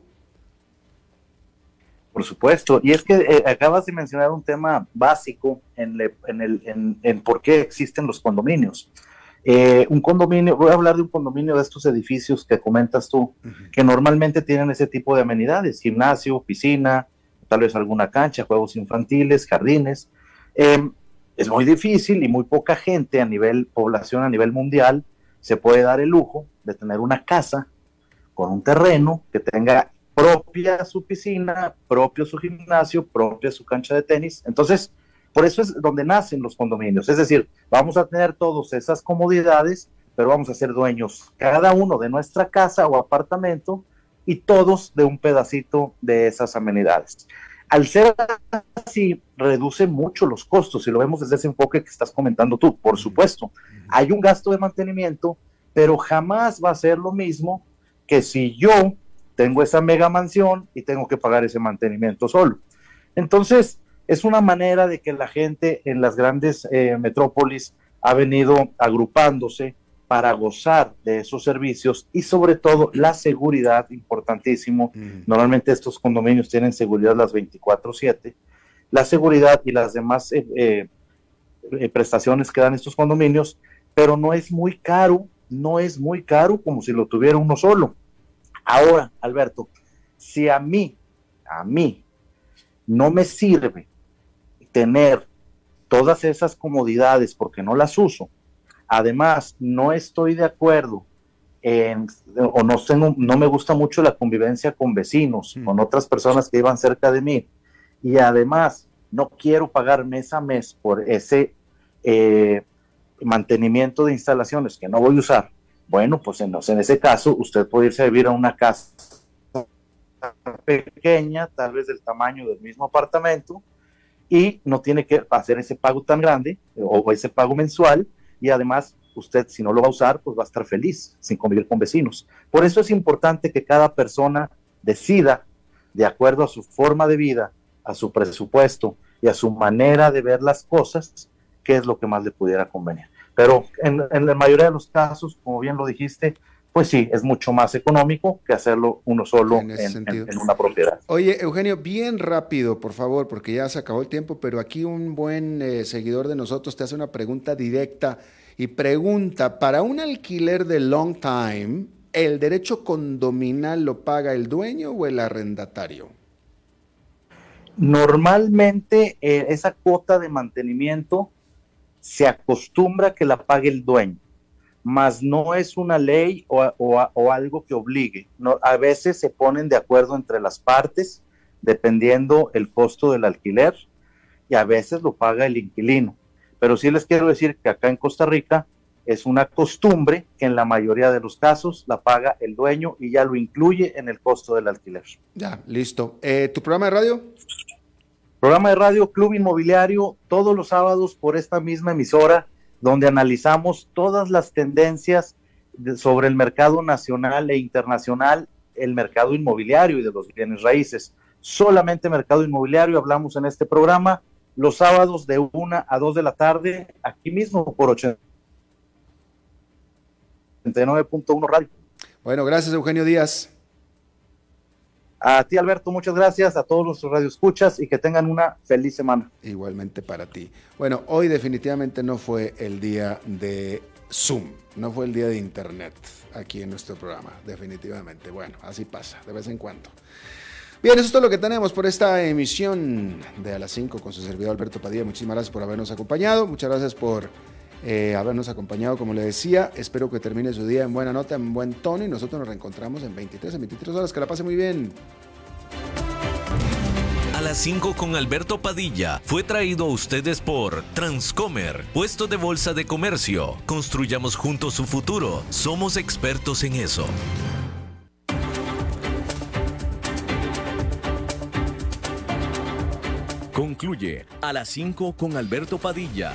Por supuesto, y es que eh, acabas de mencionar un tema básico en, el, en, por qué existen los condominios. Eh, un condominio, voy a hablar de un condominio de estos edificios que comentas tú, que normalmente tienen ese tipo de amenidades, gimnasio, piscina, tal vez alguna cancha, juegos infantiles, jardines. Em, es muy difícil y muy poca gente a nivel población, a nivel mundial, se puede dar el lujo de tener una casa con un terreno que tenga propia su piscina, propio su gimnasio, propia su cancha de tenis. Entonces, por eso es donde nacen los condominios. Es decir, vamos a tener todas esas comodidades, pero vamos a ser dueños cada uno de nuestra casa o apartamento y todos de un pedacito de esas amenidades. Al ser así, reduce mucho los costos, y lo vemos desde ese enfoque que estás comentando tú, por supuesto. Hay un gasto de mantenimiento, pero jamás va a ser lo mismo que si yo tengo esa mega mansión y tengo que pagar ese mantenimiento solo. Entonces, es una manera de que la gente en las grandes eh, metrópolis ha venido agrupándose para gozar de esos servicios y sobre todo la seguridad, importantísimo. Normalmente estos condominios tienen seguridad las 24/7. La seguridad y las demás eh, eh, eh, prestaciones que dan estos condominios, pero no es muy caro, no es muy caro como si lo tuviera uno solo. Ahora, Alberto, si a mí, a mí, no me sirve tener todas esas comodidades porque no las uso, Además, no estoy de acuerdo en, o no, tengo, no me gusta mucho la convivencia con vecinos, mm. con otras personas que iban cerca de mí. Y además, no quiero pagar mes a mes por ese eh, mantenimiento de instalaciones que no voy a usar. Bueno, pues en, en ese caso, usted puede irse a vivir a una casa pequeña, tal vez del tamaño del mismo apartamento, y no tiene que hacer ese pago tan grande o ese pago mensual y además usted si no lo va a usar, pues va a estar feliz sin convivir con vecinos. Por eso es importante que cada persona decida, de acuerdo a su forma de vida, a su presupuesto y a su manera de ver las cosas, qué es lo que más le pudiera convenir. Pero en, la mayoría de los casos, como bien lo dijiste, pues sí, es mucho más económico que hacerlo uno solo en, una propiedad. Oye, Eugenio, bien rápido, por favor, porque ya se acabó el tiempo, pero aquí un buen eh, seguidor de nosotros te hace una pregunta directa y pregunta, para un alquiler de long time, ¿el derecho condominal lo paga el dueño o el arrendatario? Normalmente eh, esa cuota de mantenimiento se acostumbra que la pague el dueño mas no es una ley o, algo que obligue. No, a veces se ponen de acuerdo entre las partes, dependiendo el costo del alquiler, y a veces lo paga el inquilino. Pero sí les quiero decir que acá en Costa Rica es una costumbre que en la mayoría de los casos la paga el dueño y ya lo incluye en el costo del alquiler. Ya, listo. Eh, ¿Tu programa de radio? Programa de radio Club Inmobiliario todos los sábados por esta misma emisora donde analizamos todas las tendencias sobre el mercado nacional e internacional, el mercado inmobiliario y de los bienes raíces. Solamente mercado inmobiliario hablamos en este programa los sábados de 1 a 2 de la tarde, aquí mismo por 89.1 Radio. Bueno, gracias Eugenio Díaz. A ti, Alberto, muchas gracias, a todos nuestros radioescuchas y que tengan una feliz semana. Igualmente para ti. Bueno, hoy definitivamente no fue el día de Zoom, no fue el día de Internet aquí en nuestro programa, definitivamente. Bueno, así pasa, de vez en cuando. Bien, eso es todo lo que tenemos por esta emisión de A las 5 con su servidor Alberto Padilla. Muchísimas gracias por habernos acompañado, muchas gracias por eh, habernos acompañado, como le decía. Espero que termine su día en buena nota, en buen tono y nosotros nos reencontramos en 23, en 23 horas. Que la pase muy bien. A las 5 con Alberto Padilla fue traído a ustedes por Transcomer, puesto de bolsa de comercio. Construyamos juntos su futuro. Somos expertos en eso. Concluye a las 5 con Alberto Padilla